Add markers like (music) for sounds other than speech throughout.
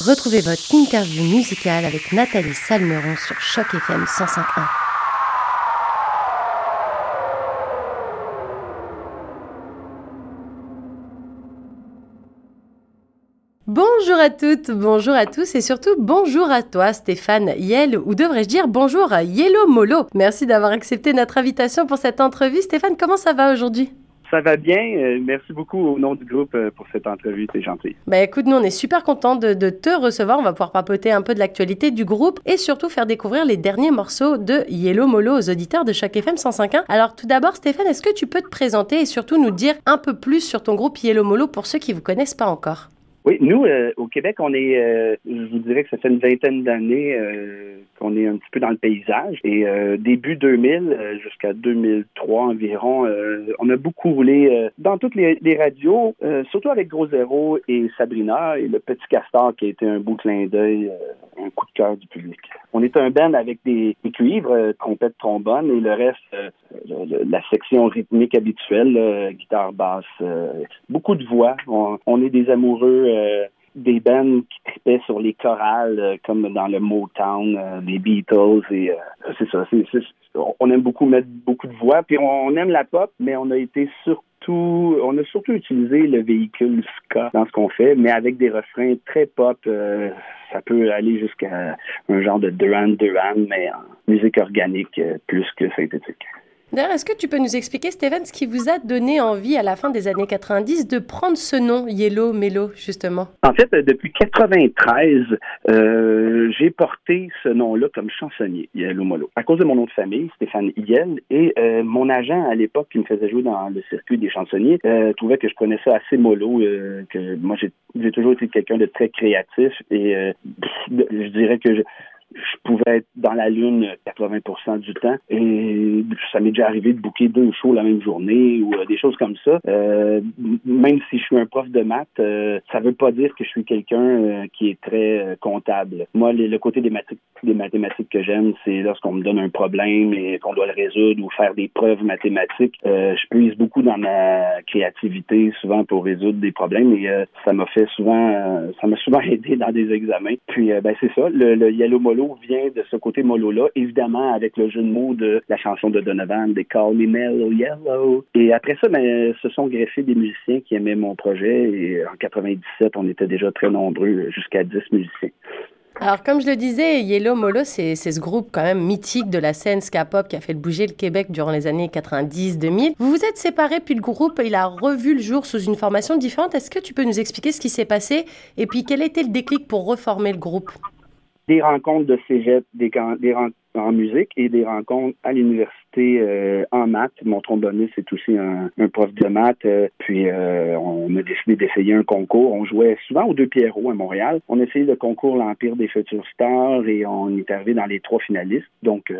Retrouvez votre interview musicale avec Nathalie Salmeron sur Choc FM 105.1. Bonjour à toutes, bonjour à tous et surtout bonjour à toi Stéphane Yel ou devrais-je dire bonjour à Yellow Molo. Merci d'avoir accepté notre invitation pour cette entrevue. Stéphane, comment ça va aujourd'hui? Ça va bien. Euh, merci beaucoup au nom du groupe euh, pour cette entrevue. C'est gentil. Ben écoute, nous, on est super contents de, te recevoir. On va pouvoir papoter un peu de l'actualité du groupe et surtout faire découvrir les derniers morceaux de Yellow Molo aux auditeurs de chaque FM 105.1. Alors, tout d'abord, Stéphane, est-ce que tu peux te présenter et surtout nous dire un peu plus sur ton groupe Yellow Molo pour ceux qui ne vous connaissent pas encore? Oui, nous, euh, au Québec, on est, euh, je vous dirais que ça fait une vingtaine d'années euh, qu'on est un petit peu dans le paysage. Et début 2000 jusqu'à 2003 environ, on a beaucoup roulé dans toutes les, radios, surtout avec Gros Zéro et Sabrina et le Petit Castor qui a été un beau clin d'œil, un coup de cœur du public. On est un band avec des, cuivres, trompette, trombone et le reste, la section rythmique habituelle, guitare basse, beaucoup de voix. on est des amoureux euh, des bands qui tripaient sur les chorales, euh, comme dans le Motown, euh, les Beatles, et c'est ça. on aime beaucoup mettre beaucoup de voix, puis on, aime la pop, mais on a été surtout, on a surtout utilisé le véhicule ska dans ce qu'on fait, mais avec des refrains très pop. ça peut aller jusqu'à un genre de Duran Duran, mais en musique organique plus que synthétique. D'ailleurs, est-ce que tu peux nous expliquer, Steven, ce qui vous a donné envie à la fin des années 90 de prendre ce nom, Yellow Mello, justement? En fait, euh, depuis 93, euh, j'ai porté ce nom-là comme chansonnier, Yellow Molo, à cause de mon nom de famille, Stéphane Yel, et euh, mon agent à l'époque qui me faisait jouer dans le circuit des chansonniers trouvait que je ça assez mollo, que moi j'ai toujours été quelqu'un de très créatif et je dirais que je, je pouvais être dans la lune 80% du temps et ça m'est déjà arrivé de bouquer deux shows la même journée ou euh, des choses comme ça. Euh, même si je suis un prof de maths, euh, ça veut pas dire que je suis quelqu'un euh, qui est très comptable. Moi, le côté des, mathématiques que j'aime, c'est lorsqu'on me donne un problème et qu'on doit le résoudre ou faire des preuves mathématiques. je puise beaucoup dans ma créativité, souvent pour résoudre des problèmes et ça m'a fait souvent, ça m'a souvent (laughs) aidé dans des examens. Puis, ben c'est ça, le Yellow Molo vient de ce côté mollo-là, évidemment avec le jeu de mots de la chanson de Donovan, des Call Me Mellow Yellow. Et après ça, ben, ce sont greffés des musiciens qui aimaient mon projet. Et en 97, on était déjà très nombreux, jusqu'à 10 musiciens. Alors, comme je le disais, Yellow Molo, c'est ce groupe quand même mythique de la scène ska pop qui a fait bouger le Québec durant les années 90-2000. Vous vous êtes séparés, puis le groupe, il a revu le jour sous une formation différente. Est-ce que tu peux nous expliquer ce qui s'est passé et puis quel était le déclic pour reformer le groupe? Des rencontres de cégep, des, des rencontres en musique et des rencontres à l'université euh, en maths. Mon tromboniste est aussi un, prof de maths. Euh, puis euh, on a décidé d'essayer un concours. On jouait souvent aux deux Pierrot à Montréal. On a essayé le concours L'Empire des futurs stars et on est arrivé dans les trois finalistes. Donc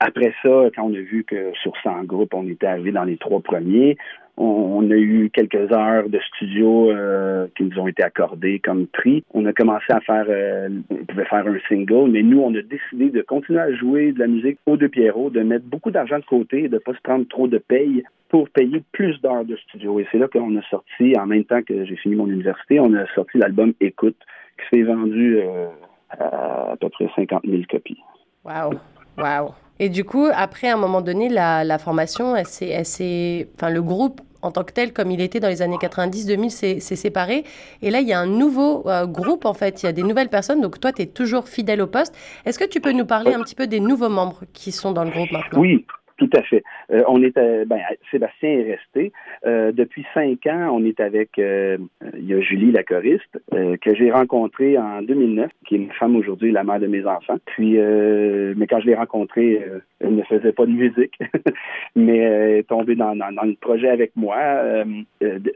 après ça, quand on a vu que sur 100 groupes, on était arrivé dans les trois premiers, on, a eu quelques heures de studio euh, qui nous ont été accordées comme prix. On a commencé à faire, euh, on pouvait faire un single, mais nous, on a décidé de continuer à jouer de la musique au deux Pierrot, de mettre beaucoup d'argent de côté et de pas se prendre trop de paye pour payer plus d'heures de studio. Et c'est là qu'on a sorti, en même temps que j'ai fini mon université, on a sorti l'album Écoute, qui s'est vendu euh, à, à peu près 50 000 copies. Wow! Wow! Et du coup, après, à un moment donné, la, la formation, elle s'est, enfin, le groupe en tant que tel, comme il était dans les années 90-2000, s'est séparé. Et là, il y a un nouveau euh, groupe, en fait. Il y a des nouvelles personnes. Donc, toi, tu es toujours fidèle au poste. Est-ce que tu peux nous parler un petit peu des nouveaux membres qui sont dans le groupe maintenant? Oui. Tout à fait. Euh, on était, ben, Sébastien est resté. Euh, depuis cinq ans, on est avec, euh, il y a Julie, la choriste, que j'ai rencontrée en 2009, qui est une femme aujourd'hui, la mère de mes enfants. Puis, mais quand je l'ai rencontrée, elle ne faisait pas de musique, (laughs) mais est tombée dans, dans, dans, le projet avec moi.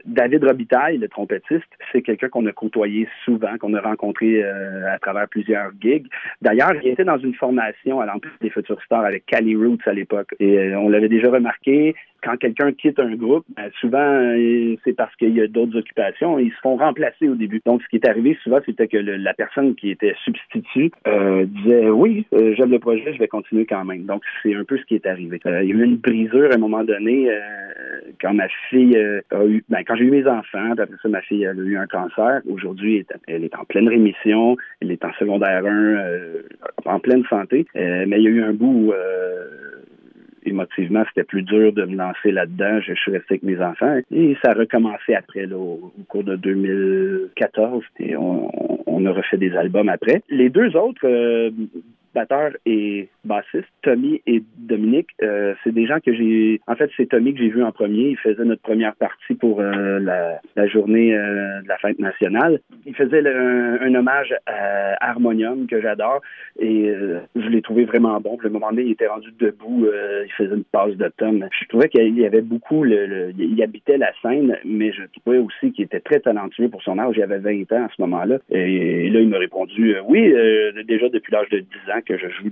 David Robitaille, le trompettiste, c'est quelqu'un qu'on a côtoyé souvent, qu'on a rencontré à travers plusieurs gigs. D'ailleurs, il était dans une formation à l'Empire des Futurs Stars avec Cali Roots à l'époque. Et on l'avait déjà remarqué, quand quelqu'un quitte un groupe, ben, souvent, euh, c'est parce qu'il y a d'autres occupations. Ils se font remplacer au début. Donc, ce qui est arrivé souvent, c'était que la personne qui était substitut euh, disait oui, euh, j'aime le projet, je vais continuer quand même. Donc, c'est un peu ce qui est arrivé. il y a eu une brisure à un moment donné quand ma fille a eu, ben, quand j'ai eu mes enfants. Après ça, ma fille a eu un cancer. Aujourd'hui, elle, est en pleine rémission. Elle est en secondaire 1, en pleine santé. mais il y a eu un bout émotivement, c'était plus dur de me lancer là-dedans. Je, suis resté avec mes enfants. Et ça a recommencé après, au, cours de 2014. Et on, a refait des albums après. Les deux autres, euh, batteur et bassiste, Tommy et Dominique, euh, c'est des gens que j'ai. En fait, c'est Tommy que j'ai vu en premier. Il faisait notre première partie pour euh, la, la, journée euh, de la fête nationale. Il faisait un, hommage à Harmonium que j'adore et je l'ai trouvé vraiment bon. le moment donné, il était rendu debout. il faisait une passe de tom. Je trouvais qu'il y avait beaucoup. Le, il habitait la scène, mais je trouvais aussi qu'il était très talentueux pour son âge. Il avait 20 ans à ce moment-là. Et, là, il m'a répondu oui, déjà depuis l'âge de 10 ans que je joue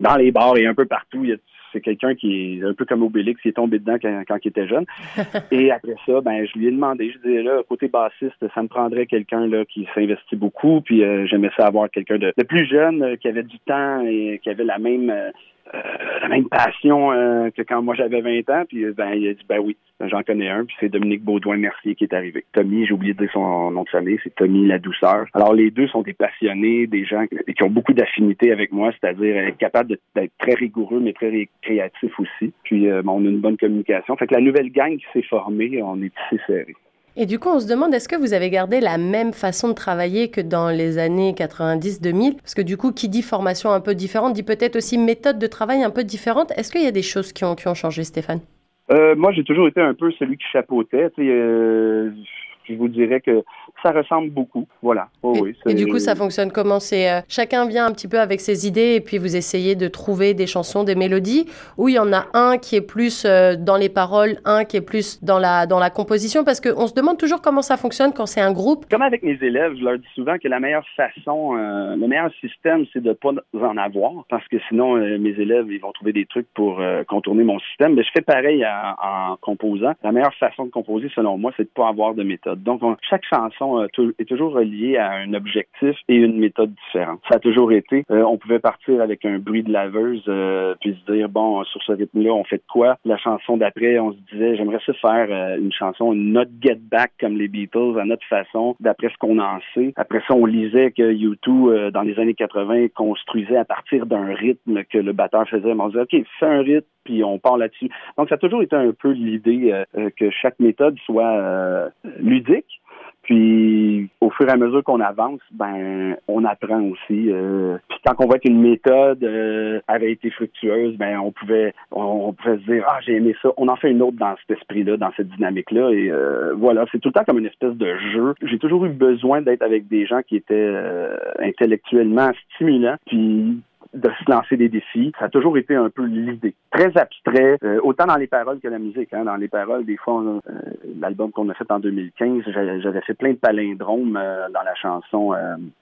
dans les bars et un peu partout. C'est quelqu'un qui est un peu comme Obélix, qui est tombé dedans quand, il était jeune. (laughs) et après ça, ben je lui ai demandé, je disais là, côté bassiste, ça me prendrait quelqu'un là qui s'investit beaucoup, puis euh, j'aimais ça avoir quelqu'un de, plus jeune, euh, qui avait du temps et qui avait la même euh, la même passion euh, que quand moi j'avais 20 ans. Puis ben, il a dit ben oui, j'en connais un. Puis c'est Dominique Baudouin-Mercier qui est arrivé. Tommy, j'ai oublié de dire son nom de famille, c'est Tommy La Douceur. Alors les deux sont des passionnés, des gens qui ont beaucoup d'affinités avec moi, c'est-à-dire être capables d'être très rigoureux mais très créatifs aussi. Puis euh, on a une bonne communication. Fait que la nouvelle gang qui s'est formée, on est assez serré. Et du coup, on se demande, est-ce que vous avez gardé la même façon de travailler que dans les années 90-2000 Parce que du coup, qui dit formation un peu différente, dit peut-être aussi méthode de travail un peu différente. Est-ce qu'il y a des choses qui ont, changé, Stéphane? Euh, Moi, j'ai toujours été un peu celui qui chapeautait. Euh, je vous dirais que ça ressemble beaucoup. Voilà. Oh, et, oui, et, du coup, ça fonctionne comment? C'est euh, chacun vient un petit peu avec ses idées et puis vous essayez de trouver des chansons, des mélodies. Ou il y en a un qui est plus euh, dans les paroles, un qui est plus dans la dans la composition, parce qu'on se demande toujours comment ça fonctionne quand c'est un groupe. Comme avec mes élèves, je leur dis souvent que la meilleure façon, euh, le meilleur système, c'est de pas en avoir, parce que sinon mes élèves ils vont trouver des trucs pour contourner mon système. Mais je fais pareil en, en composant. La meilleure façon de composer, selon moi, c'est de pas avoir de méthode. Donc, chaque chanson est toujours reliée à un objectif et une méthode différente. Ça a toujours été. Euh, on pouvait partir avec un bruit de laveuse, euh, puis se dire, bon, sur ce rythme-là, on fait de quoi? La chanson d'après, on se disait, j'aimerais ça faire euh, une chanson, note get back comme les Beatles, à notre façon, d'après ce qu'on en sait. Après ça, on lisait que U2, dans les années 80, construisait à partir d'un rythme que le batteur faisait. on se disait, OK, fais un rythme, puis on part là-dessus. Donc, ça a toujours été un peu l'idée que chaque méthode soit ludique, puis au fur et à mesure qu'on avance, ben on apprend aussi. Euh, puis quand on voit qu'une méthode euh, avait été fructueuse, ben on pouvait on, pouvait se dire ah j'ai aimé ça. On en fait une autre dans cet esprit-là, dans cette dynamique-là. Et euh, voilà, c'est tout le temps comme une espèce de jeu. J'ai toujours eu besoin d'être avec des gens qui étaient intellectuellement stimulants. Puis de se lancer des défis. Ça a toujours été un peu l'idée. Très abstrait, euh, autant dans les paroles que la musique. Hein. Dans les paroles, des fois, euh, l'album qu'on a fait en 2015, j'avais fait plein de palindromes euh, dans la chanson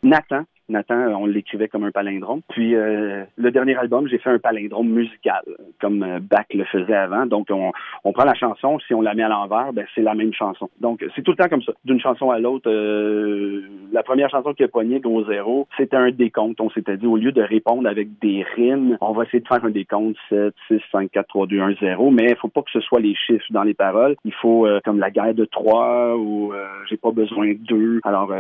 Nathan, Nathan, on l'écrivait comme un palindrome. Puis euh, le dernier album, j'ai fait un palindrome musical, comme euh, Bach le faisait avant. Donc on, on, prend la chanson, si on la met à l'envers, ben c'est la même chanson. Donc c'est tout le temps comme ça, d'une chanson à l'autre. Euh, la première chanson qui a poigné Go Zéro, c'était un décompte. On s'était dit au lieu de répondre avec des rimes, on va essayer de faire un décompte 7, 6, 5, 4, 3, 2, 1, 0. Mais il faut pas que ce soit les chiffres dans les paroles. Il faut comme la guerre de Trois ou j'ai pas besoin de deux. Alors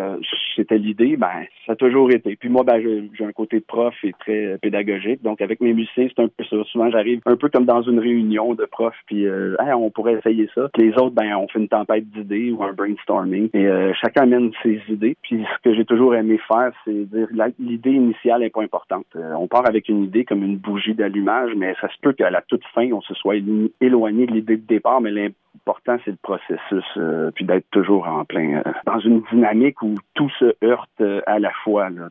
c'était l'idée. Ben ça a toujours été et puis moi, ben, j'ai un côté prof et très pédagogique. Donc avec mes musiciens, c'est un peu ça. Souvent, j'arrive un peu comme dans une réunion de profs, puis euh, on pourrait essayer ça. Les autres, ben, on fait une tempête d'idées ou un brainstorming. Et euh, chacun amène ses idées. Puis ce que j'ai toujours aimé faire, c'est dire l'idée initiale est pas importante. Euh, on part avec une idée comme une bougie d'allumage, mais ça se peut qu'à la toute fin, on se soit éloigné de l'idée de départ, mais l'important, c'est le processus, euh, puis d'être toujours en plein euh, dans une dynamique où tout se heurte euh, à la fois. Là,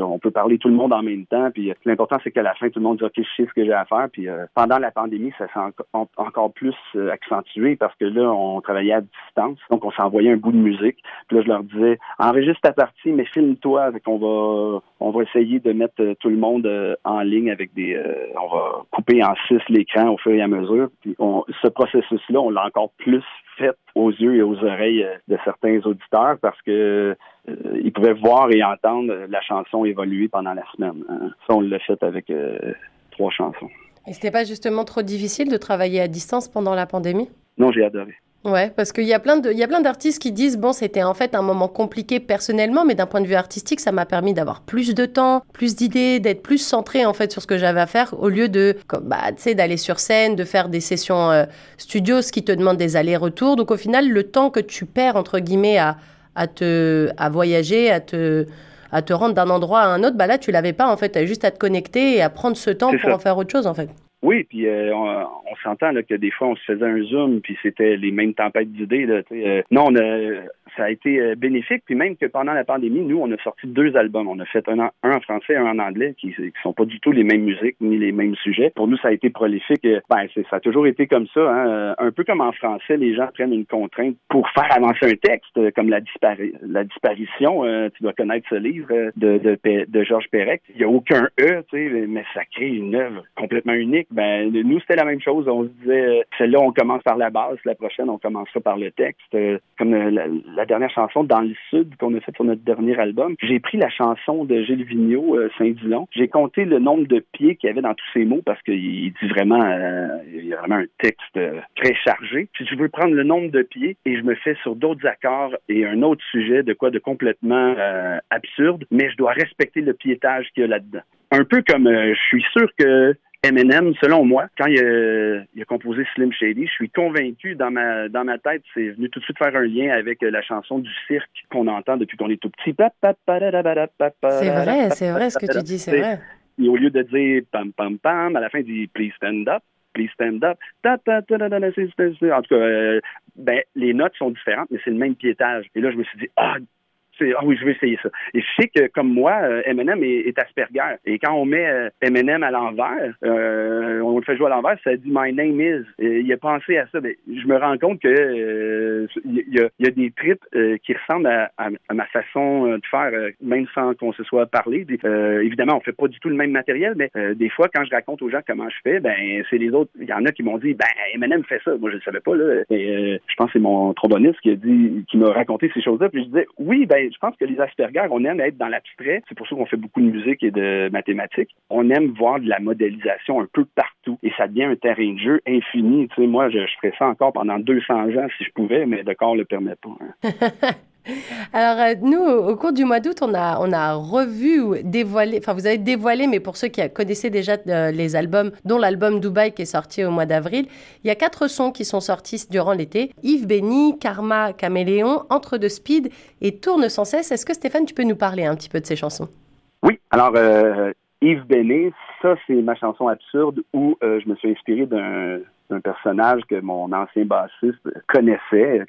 on peut parler tout le monde en même temps, puis l'important, c'est qu'à la fin, tout le monde dit OK, je sais ce que j'ai à faire. Puis pendant la pandémie, ça s'est encore plus accentué parce que là, on travaillait à distance, donc on s'envoyait un bout de musique. Puis là, je leur disais enregistre ta partie, mais filme-toi, qu'on va on va essayer de mettre tout le monde en ligne avec des, on va couper en six l'écran au fur et à mesure. Puis ce processus-là, on l'a encore plus fait aux yeux et aux oreilles de certains auditeurs parce que ils pouvaient voir et entendre la chanson évoluer pendant la semaine. Hein. Ça, on l'a fait avec trois chansons. Et c'était pas justement trop difficile de travailler à distance pendant la pandémie? Non, j'ai adoré. Ouais, parce qu'il y a plein de, il y a plein d'artistes qui disent bon, c'était en fait un moment compliqué personnellement, mais d'un point de vue artistique, ça m'a permis d'avoir plus de temps, plus d'idées, d'être plus centré en fait sur ce que j'avais à faire, au lieu de, bah, tu sais, d'aller sur scène, de faire des sessions euh, studio, ce qui te demande des allers-retours. Donc au final, le temps que tu perds entre guillemets à, à te, à voyager, à te à te rendre d'un endroit à un autre, bah là, tu l'avais pas, en fait. Tu juste à te connecter et à prendre ce temps pour en faire autre chose, en fait. Oui, puis euh, on, s'entend que des fois on se faisait un zoom, puis c'était les mêmes tempêtes d'idées. Euh, non, on a, ça a été euh, bénéfique. Puis même que pendant la pandémie, nous, on a sorti deux albums. On a fait un, en français et un en anglais, qui, qui sont pas du tout les mêmes musiques ni les mêmes sujets. Pour nous, ça a été prolifique. Ben, ça a toujours été comme ça. Hein. Un peu comme en français, les gens prennent une contrainte pour faire avancer un texte, comme la, la disparition. tu dois connaître ce livre de, de, de Georges Perec. Il n'y a aucun E, mais ça crée une œuvre complètement unique. Ben, nous, c'était la même chose. On se disait, celle-là, on commence par la base. La prochaine, on commencera par le texte. Comme dernière chanson dans le sud qu'on a faite sur notre dernier album. J'ai pris la chanson de Gilles Vigneault, euh, Saint-Dilon. J'ai compté le nombre de pieds qu'il y avait dans tous ces mots parce qu'il dit vraiment, euh, il y a vraiment un texte euh, très chargé. Puis je veux prendre le nombre de pieds et je me fais sur d'autres accords et un autre sujet de quoi de complètement absurde, mais je dois respecter le piétage qu'il y a là-dedans. Un peu comme je suis sûr que Eminem, selon moi, quand il a, composé Slim Shady, je suis convaincu dans ma dans ma tête, c'est venu tout de suite faire un lien avec la chanson du cirque qu'on entend depuis qu'on est tout petit. C'est vrai, c'est vrai ce que tu dis, c'est vrai. Et au lieu de dire pam pam pam, à la fin il dit please stand up, please stand up. En tout cas, ben, les notes sont différentes, mais c'est le même piétage. Et là, je me suis dit, ah, ah oui, je vais essayer ça. Et je sais que, comme moi, M&M est, Asperger. Et quand on met M&M à l'envers, euh, on le fait jouer à l'envers, ça dit My name is. il a pensé à ça. Mais je me rends compte que euh, il, y a, des trips qui ressemblent à, ma façon de faire, même sans qu'on se soit parlé. évidemment, on fait pas du tout le même matériel, mais des fois, quand je raconte aux gens comment je fais, ben c'est les autres. Il y en a qui m'ont dit, ben M&M fait ça. Moi, je ne savais pas là. Et, je pense que c'est mon tromboniste qui a dit, qui m'a raconté ces choses-là. Puis je disais, oui, ben je pense que les Asperger, on aime être dans l'abstrait. C'est pour ça qu'on fait beaucoup de musique et de mathématiques. On aime voir de la modélisation un peu partout et ça devient un terrain de jeu infini. Tu sais, moi, je, ferais ça encore pendant 200 ans si je pouvais, mais le corps le permet pas. Hein. (laughs) Alors, euh, nous, au cours du mois d'août, on a, on a revu dévoilé, enfin, vous avez dévoilé, mais pour ceux qui connaissaient déjà euh, les albums, dont l'album Dubaï qui est sorti au mois d'avril, il y a quatre sons qui sont sortis durant l'été. Yves Benny, Karma, Caméléon, Entre deux Speed et Tourne sans cesse. Est-ce que Stéphane, tu peux nous parler un petit peu de ces chansons? Oui, alors, euh, Yves Benny, ça, c'est ma chanson absurde où je me suis inspiré d'un un personnage que mon ancien bassiste connaissait.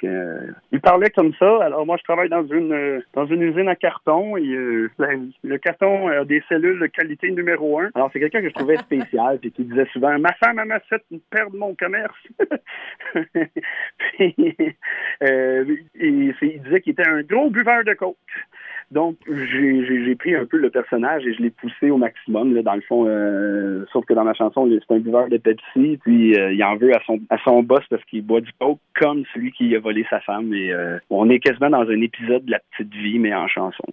il parlait comme ça. Alors moi, je travaille dans une dans une usine à carton. Et, euh, le carton a des cellules de qualité numéro un. Alors c'est quelqu'un que je trouvais spécial et qui disait souvent ma femme m'a fait perdre mon commerce. (laughs) puis, euh, il disait qu'il était un gros buveur de coke. Donc, j'ai pris un peu le personnage et je l'ai poussé au maximum, là, dans le fond. Euh, sauf que dans ma chanson, c'est un buveur de Pepsi, puis euh, il en veut à son, à son boss parce qu'il boit du coke comme celui qui a volé sa femme. Et euh, on est quasiment dans un épisode de la petite vie, mais en chanson.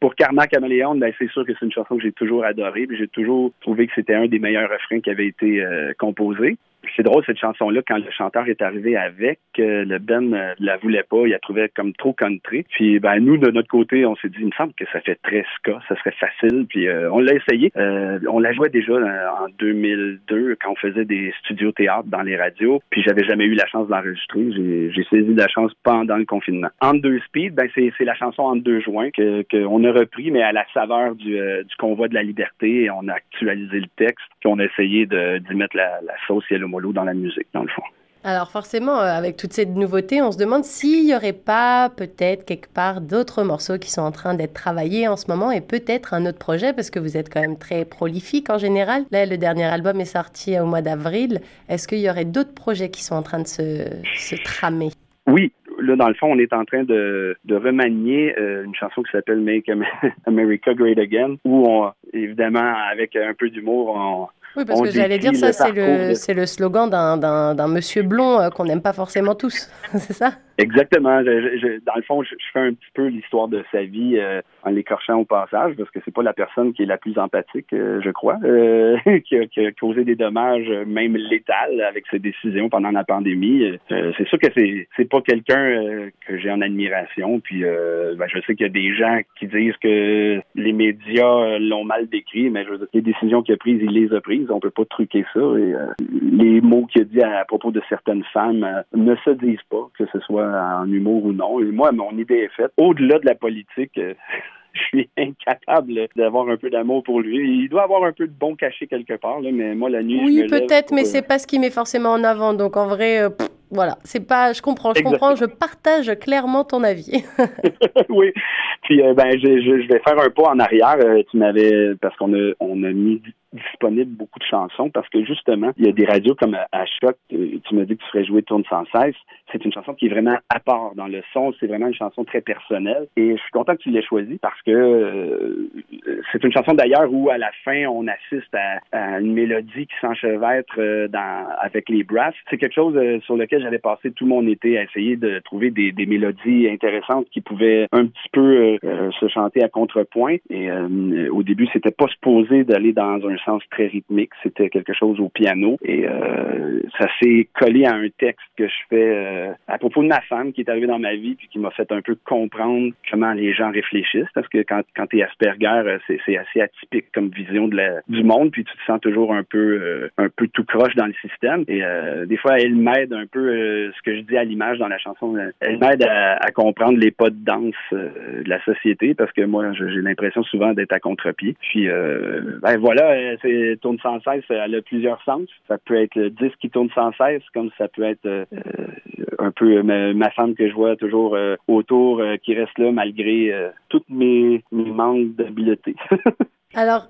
Pour Karma Caméléon, ben, c'est sûr que c'est une chanson que j'ai toujours adorée, puis j'ai toujours trouvé que c'était un des meilleurs refrains qui avait été composé c'est drôle cette chanson-là quand le chanteur est arrivé avec, euh, le Ben ne la voulait pas, il la trouvait comme trop country. Puis ben nous de notre côté, on s'est dit il me semble que ça fait très ska, ça serait facile. Puis euh, on l'a essayé. Euh, on la jouait déjà en 2002 quand on faisait des studios théâtre dans les radios. Puis j'avais jamais eu la chance d'enregistrer. J'ai saisi la chance pendant le confinement. En deux speed, ben c'est la chanson en deux joints que qu'on a repris, mais à la saveur du, du convoi de la liberté. On a actualisé le texte. Puis on a essayé d'y mettre la, la sauce et dans la musique, dans le fond. Alors forcément, euh, avec toutes ces nouveautés, on se demande s'il n'y aurait pas peut-être quelque part d'autres morceaux qui sont en train d'être travaillés en ce moment et peut-être un autre projet parce que vous êtes quand même très prolifique en général. Là, le dernier album est sorti au mois d'avril. Est-ce qu'il y aurait d'autres projets qui sont en train de se, se tramer? Oui, là, dans le fond, on est en train de, de remanier euh, une chanson qui s'appelle Make (laughs) America Great Again, où on, évidemment, avec un peu d'humour, on, oui, parce que j'allais dire, ça, c'est le, c'est le slogan d'un monsieur blond euh, qu'on n'aime pas forcément tous, (laughs) c'est ça? Exactement. dans le fond, je, fais un petit peu l'histoire de sa vie euh, en l'écorchant au passage, parce que c'est pas la personne qui est la plus empathique, euh, je crois, (laughs) qui, a, qui, a, causé des dommages, même létals, avec ses décisions pendant la pandémie. c'est sûr que c'est c'est pas quelqu'un que j'ai en admiration. Puis, ben, je sais qu'il y a des gens qui disent que les médias l'ont mal décrit, mais je veux dire, les décisions qu'il a prises, il les a prises on peut pas truquer ça. Et, euh, les mots qu'il a dit à, propos de certaines femmes euh, ne se disent pas, que ce soit en humour ou non. Et moi, mon idée est faite. Au-delà de la politique, euh, (laughs) (laughs) je suis incapable d'avoir un peu d'amour pour lui. Il doit avoir un peu de bon caché quelque part, mais moi, la nuit, Oui, peut-être, mais c'est pas ce qu'il met forcément en avant. Donc, en vrai, voilà, c'est pas, je comprends, je comprends, je partage clairement ton avis. (laughs) (laughs) oui, puis ben, je, je, vais faire un pas en arrière. tu m'avais, parce qu'on a, on a mis disponible beaucoup de chansons parce que justement, il y a des radios comme à Choc, euh, tu m'as dit que tu ferais jouer Tourne sans cesse. C'est une chanson qui est vraiment à part dans le son. C'est vraiment une chanson très personnelle. Et je suis content que tu l'aies choisie parce que euh, c'est une chanson d'ailleurs où à la fin, on assiste à, une mélodie qui s'enchevêtre euh, avec les brasses. C'est quelque chose sur lequel j'avais passé tout mon été à essayer de trouver des, mélodies intéressantes qui pouvaient un petit peu se chanter à contrepoint. Et au début, c'était pas supposé d'aller dans un sens très rythmique. C'était quelque chose au piano et euh, ça s'est collé à un texte que je fais euh, à propos de ma femme qui est arrivée dans ma vie puis qui m'a fait un peu comprendre comment les gens réfléchissent parce que quand, quand tu es Asperger, euh, c'est assez atypique comme vision de la, du monde puis tu te sens toujours un peu un peu tout croche dans le système. Et des fois elle m'aide un peu ce que je dis à l'image dans la chanson. Elle m'aide à, à, comprendre les pas de danse de la société parce que moi j'ai l'impression souvent d'être à contre-pied. Puis ben voilà c'est tourne sans cesse, elle a plusieurs sens. Ça peut être le disque qui tourne sans cesse, comme ça peut être euh, un peu ma, femme que je vois toujours euh, autour, euh, qui reste là malgré toutes mes, mes manques d'habileté. (laughs) Alors,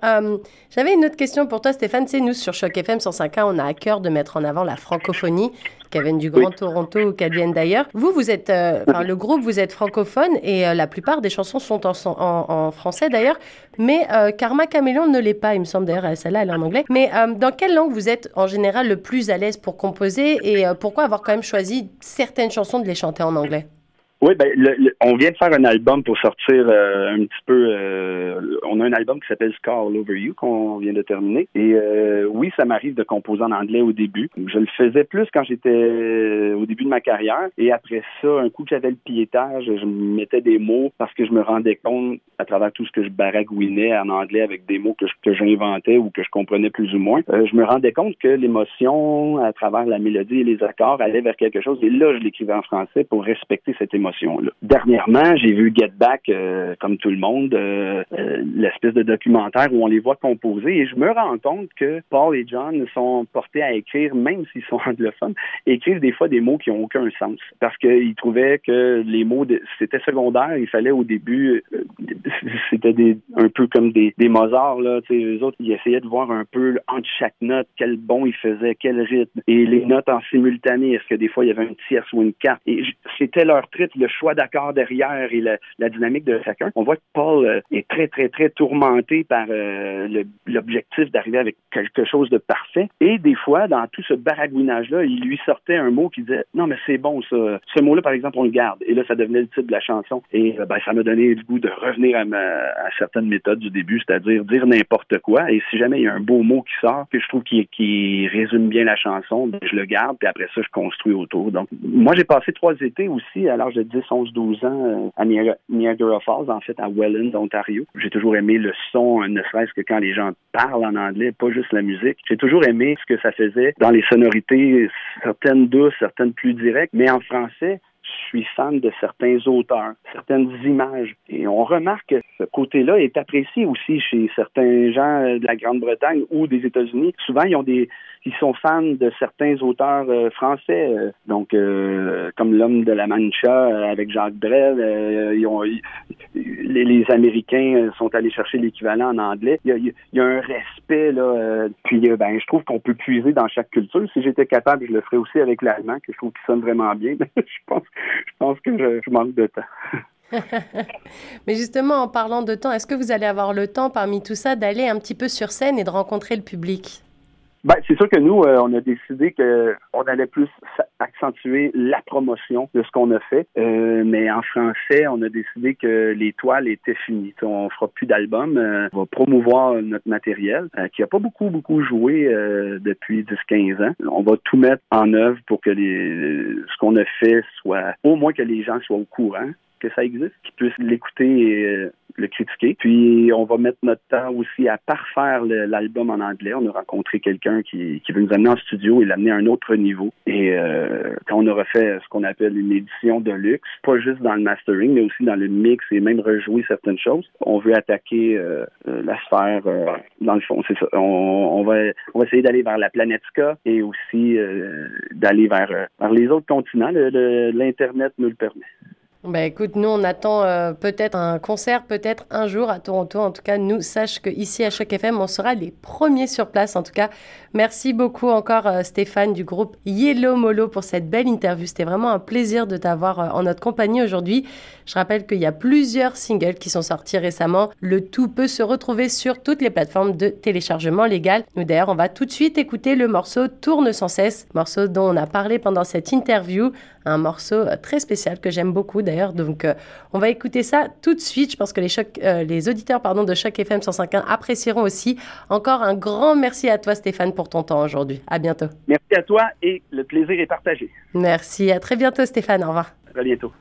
j'avais une autre question pour toi, Stéphane. Sais, nous, sur Choc FM 105.1, on a à cœur de mettre en avant la francophonie qu'elle vienne du Grand Toronto ou qu'elle vienne d'ailleurs. Vous, vous êtes, euh, enfin, le groupe, vous êtes francophone et euh, la plupart des chansons sont en, en, français d'ailleurs, mais euh, Karma Caméléon ne l'est pas, il me semble d'ailleurs, celle-là, elle est en anglais. Mais dans quelle langue vous êtes en général le plus à l'aise pour composer et pourquoi avoir quand même choisi certaines chansons de les chanter en anglais? Oui, ben, on vient de faire un album pour sortir euh, un petit peu. Euh, on a un album qui s'appelle Scar All Over You qu'on vient de terminer. Et euh, oui, ça m'arrive de composer en anglais au début. Je le faisais plus quand j'étais au début de ma carrière. Et après ça, un coup que j'avais le piétage, je mettais des mots parce que je me rendais compte à travers tout ce que je baragouinais en anglais avec des mots que, que j'inventais ou que je comprenais plus ou moins. je me rendais compte que l'émotion, à travers la mélodie et les accords, allait vers quelque chose. Et là, je l'écrivais en français pour respecter cette émotion Dernièrement, j'ai vu Get Back, euh, comme tout le monde, euh, euh, l'espèce de documentaire où on les voit composer, et je me rends compte que Paul et John sont portés à écrire, même s'ils sont (laughs) anglophones, écrivent des fois des mots qui n'ont aucun sens, parce qu'ils trouvaient que les mots, c'était secondaire, il fallait au début, c'était un peu comme des, des Mozart, là, eux autres, ils essayaient de voir un peu entre chaque note, quel bon ils faisaient, quel rythme, et les notes en simultané, est-ce que des fois il y avait une tierce ou une carte, et c'était leur trip, le choix d'accord derrière et la, dynamique de chacun. On voit que Paul euh, est très, très, très tourmenté par euh, l'objectif d'arriver avec quelque chose de parfait. Et des fois, dans tout ce baragouinage-là, il lui sortait un mot qui disait Non, mais c'est bon, ça. Ce mot-là, par exemple, on le garde. Et là, ça devenait le titre de la chanson. Et euh, ben, ça m'a donné le goût de revenir à, certaines méthodes du début, c'est-à-dire dire n'importe quoi. Et si jamais il y a un beau mot qui sort, que je trouve qui, qui résume bien la chanson, ben, je le garde, puis après ça, je construis autour. Donc, moi, j'ai passé trois étés aussi à l'âge de 10, 11, 12 ans euh, à Niagara Falls, en fait, à Welland, Ontario. J'ai toujours aimé le son, ne serait-ce que quand les gens parlent en anglais, pas juste la musique. J'ai toujours aimé ce que ça faisait dans les sonorités, certaines douces, certaines plus directes, mais en français, je suis fan de certains auteurs, certaines images. Et on remarque que ce côté-là est apprécié aussi chez certains gens de la Grande-Bretagne ou des États-Unis. Souvent, ils ont des, ils sont fans de certains auteurs euh, français, euh, donc euh, comme l'homme de la Mancha avec Jacques Brel. ils ont, les, Américains sont allés chercher l'équivalent en anglais. Il y, a, un respect là. puis ben, je trouve qu'on peut puiser dans chaque culture. Si j'étais capable, je le ferais aussi avec l'allemand, que je trouve qu'il sonne vraiment bien. (laughs) je pense que je manque de temps. (laughs) Mais justement, en parlant de temps, est-ce que vous allez avoir le temps parmi tout ça d'aller un petit peu sur scène et de rencontrer le public? Ben, c'est sûr que nous, euh, on a décidé qu'on allait plus accentuer la promotion de ce qu'on a fait. Euh, mais en français, on a décidé que les toiles étaient finies. On fera plus d'albums. Euh, on va promouvoir notre matériel, qui a pas beaucoup, beaucoup joué depuis 10-15 ans. On va tout mettre en œuvre pour que les, ce qu'on a fait soit, au moins que les gens soient au courant que ça existe, qu'ils puissent l'écouter euh, le critiquer. Puis on va mettre notre temps aussi à parfaire l'album en anglais. On a rencontré quelqu'un qui, veut nous amener en studio et l'amener à un autre niveau. Et euh, quand on aura fait ce qu'on appelle une édition de luxe, pas juste dans le mastering, mais aussi dans le mix et même rejouer certaines choses, on veut attaquer euh, la sphère dans le fond. C'est ça. On, va essayer d'aller vers la planète Ska et aussi d'aller vers, vers les autres continents. L'Internet nous le permet. Bah écoute, nous on attend euh, peut-être un concert, peut-être un jour à Toronto. En tout cas, nous sache qu'ici à Choc FM, on sera les premiers sur place. En tout cas, merci beaucoup encore euh, Stéphane du groupe Yellow Molo pour cette belle interview. C'était vraiment un plaisir de t'avoir euh, en notre compagnie aujourd'hui. Je rappelle qu'il y a plusieurs singles qui sont sortis récemment. Le tout peut se retrouver sur toutes les plateformes de téléchargement légal. Nous d'ailleurs, on va tout de suite écouter le morceau Tourne sans cesse, morceau dont on a parlé pendant cette interview, un morceau très spécial que j'aime beaucoup d'ailleurs. Donc, euh, on va écouter ça tout de suite. Je pense que les, euh, les auditeurs pardon, de Choc FM 105.1 apprécieront aussi. Encore un grand merci à toi, Stéphane, pour ton temps aujourd'hui. À bientôt. Merci à toi et le plaisir est partagé. Merci. À très bientôt, Stéphane. Au revoir. À bientôt.